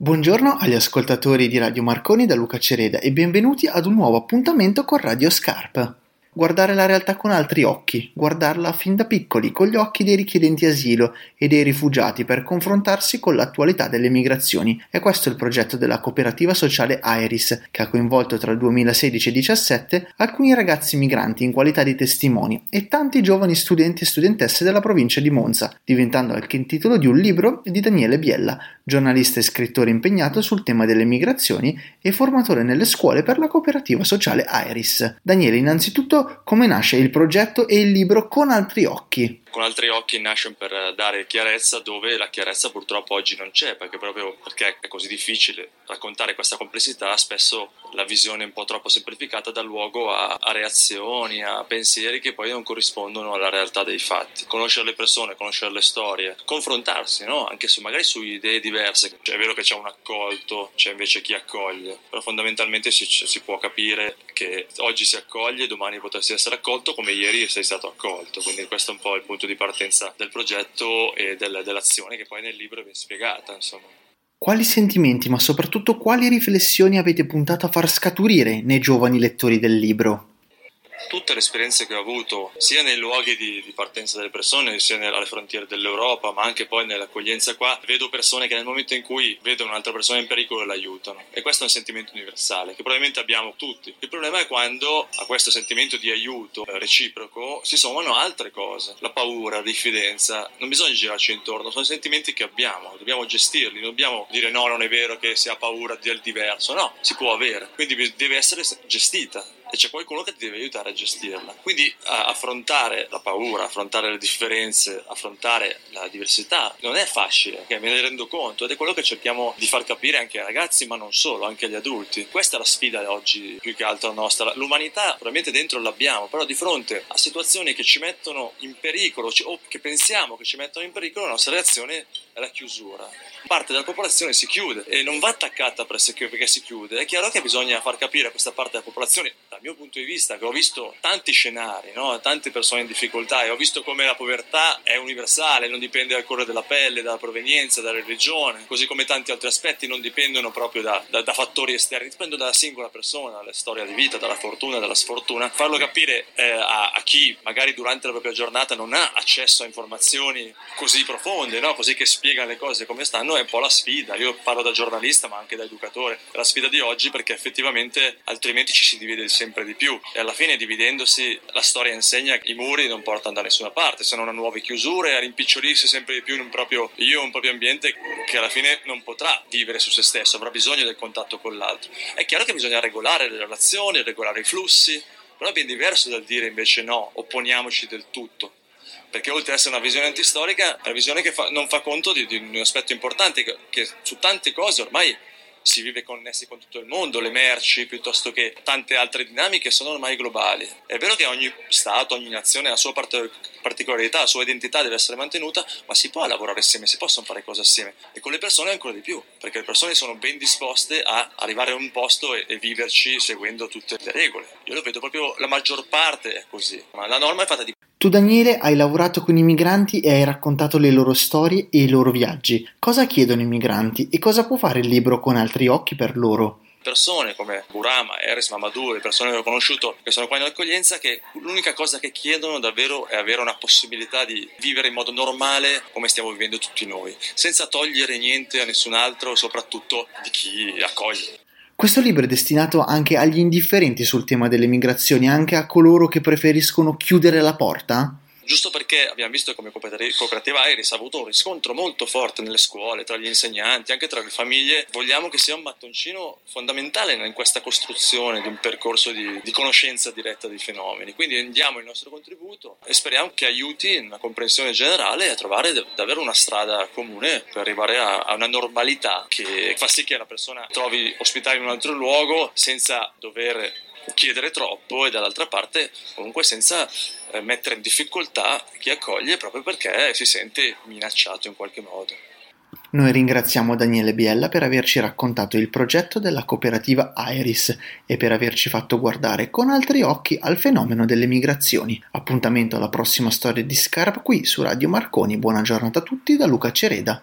Buongiorno agli ascoltatori di Radio Marconi da Luca Cereda e benvenuti ad un nuovo appuntamento con Radio Scarp. Guardare la realtà con altri occhi, guardarla fin da piccoli, con gli occhi dei richiedenti asilo e dei rifugiati per confrontarsi con l'attualità delle migrazioni. È questo il progetto della cooperativa sociale Iris, che ha coinvolto tra il 2016 e il 2017 alcuni ragazzi migranti in qualità di testimoni e tanti giovani studenti e studentesse della provincia di Monza, diventando anche il titolo di un libro di Daniele Biella, giornalista e scrittore impegnato sul tema delle migrazioni e formatore nelle scuole per la cooperativa sociale Iris. Daniele, innanzitutto come nasce il progetto e il libro Con altri occhi con altri occhi nasce per dare chiarezza dove la chiarezza purtroppo oggi non c'è, perché proprio perché è così difficile raccontare questa complessità, spesso la visione un po' troppo semplificata dà luogo a, a reazioni, a pensieri che poi non corrispondono alla realtà dei fatti. Conoscere le persone, conoscere le storie, confrontarsi, no? anche su, magari su idee diverse. Cioè, è vero che c'è un accolto, c'è invece chi accoglie, però fondamentalmente si, si può capire che oggi si accoglie, domani potresti essere accolto come ieri sei stato accolto, quindi questo è un po' il punto punto di partenza del progetto e del, dell'azione che poi nel libro viene spiegata. Insomma. Quali sentimenti, ma soprattutto quali riflessioni avete puntato a far scaturire nei giovani lettori del libro? Tutte le esperienze che ho avuto, sia nei luoghi di, di partenza delle persone, sia alle frontiere dell'Europa, ma anche poi nell'accoglienza qua, vedo persone che nel momento in cui vedono un'altra persona in pericolo l'aiutano. E questo è un sentimento universale che probabilmente abbiamo tutti. Il problema è quando a questo sentimento di aiuto eh, reciproco si sommano altre cose, la paura, la diffidenza. Non bisogna girarci intorno, sono sentimenti che abbiamo, dobbiamo gestirli, non dobbiamo dire no, non è vero che si ha paura del diverso, no, si può avere, quindi deve essere gestita e c'è qualcuno che ti deve aiutare a gestirla. Quindi affrontare la paura, affrontare le differenze, affrontare la diversità non è facile, okay? me ne rendo conto ed è quello che cerchiamo di far capire anche ai ragazzi, ma non solo, anche agli adulti. Questa è la sfida oggi più che altro nostra. L'umanità probabilmente dentro l'abbiamo, però di fronte a situazioni che ci mettono in pericolo o che pensiamo che ci mettono in pericolo, la nostra reazione la chiusura. Parte della popolazione si chiude e non va attaccata perché si chiude. È chiaro che bisogna far capire a questa parte della popolazione dal mio punto di vista, che ho visto tanti scenari, no? tante persone in difficoltà e ho visto come la povertà è universale, non dipende dal colore della pelle, dalla provenienza, dalla religione, così come tanti altri aspetti non dipendono proprio da, da, da fattori esterni, dipendono dalla singola persona, dalla storia di vita, dalla fortuna, dalla sfortuna. Farlo capire eh, a, a, chi magari durante la propria giornata non ha accesso a informazioni così profonde, no? così che spiegano le cose come stanno, è un po' la sfida. Io parlo da giornalista ma anche da educatore, la sfida di oggi perché effettivamente altrimenti ci si divide sempre di più e alla fine dividendosi la storia insegna che i muri non portano da nessuna parte, sono una nuove chiusure, a rimpicciolirsi sempre di più in un proprio io, un proprio ambiente che alla fine non potrà vivere su se stesso, avrà bisogno del contatto con l'altro. È chiaro che bisogna regolare le relazioni, regolare i flussi, però è ben diverso dal dire invece no, opponiamoci del tutto perché oltre ad essere una visione antistorica, è una visione che fa, non fa conto di, di, un aspetto importante, che, che su tante cose ormai si vive connessi con tutto il mondo, le merci piuttosto che tante altre dinamiche sono ormai globali. È vero che ogni Stato, ogni nazione ha la sua particolarità, la sua identità deve essere mantenuta, ma si può lavorare assieme, si possono fare cose assieme. E con le persone ancora di più, perché le persone sono ben disposte a arrivare a un posto e, e viverci seguendo tutte le regole. Io lo vedo proprio, la maggior parte è così, ma la norma è fatta di tu Daniele hai lavorato con i migranti e hai raccontato le loro storie e i loro viaggi. Cosa chiedono i migranti e cosa può fare il libro con altri occhi per loro? persone come Burama, Eris Mamadou, le persone che ho conosciuto che sono qua in accoglienza, che l'unica cosa che chiedono davvero è avere una possibilità di vivere in modo normale come stiamo vivendo tutti noi, senza togliere niente a nessun altro, soprattutto di chi accoglie. Questo libro è destinato anche agli indifferenti sul tema delle migrazioni, anche a coloro che preferiscono chiudere la porta? Giusto perché abbiamo visto come Cooperativa Iris ha avuto un riscontro molto forte nelle scuole, tra gli insegnanti, anche tra le famiglie, vogliamo che sia un mattoncino fondamentale in questa costruzione di un percorso di, di conoscenza diretta dei fenomeni. Quindi diamo il nostro contributo e speriamo che aiuti una comprensione generale a trovare davvero una strada comune per arrivare a, a una normalità che fa sì che la persona trovi ospitare in un altro luogo senza dover chiedere troppo e dall'altra parte comunque senza eh, mettere in difficoltà chi accoglie proprio perché si sente minacciato in qualche modo. Noi ringraziamo Daniele Biella per averci raccontato il progetto della cooperativa Iris e per averci fatto guardare con altri occhi al fenomeno delle migrazioni. Appuntamento alla prossima storia di Scarp qui su Radio Marconi. Buona giornata a tutti da Luca Cereda.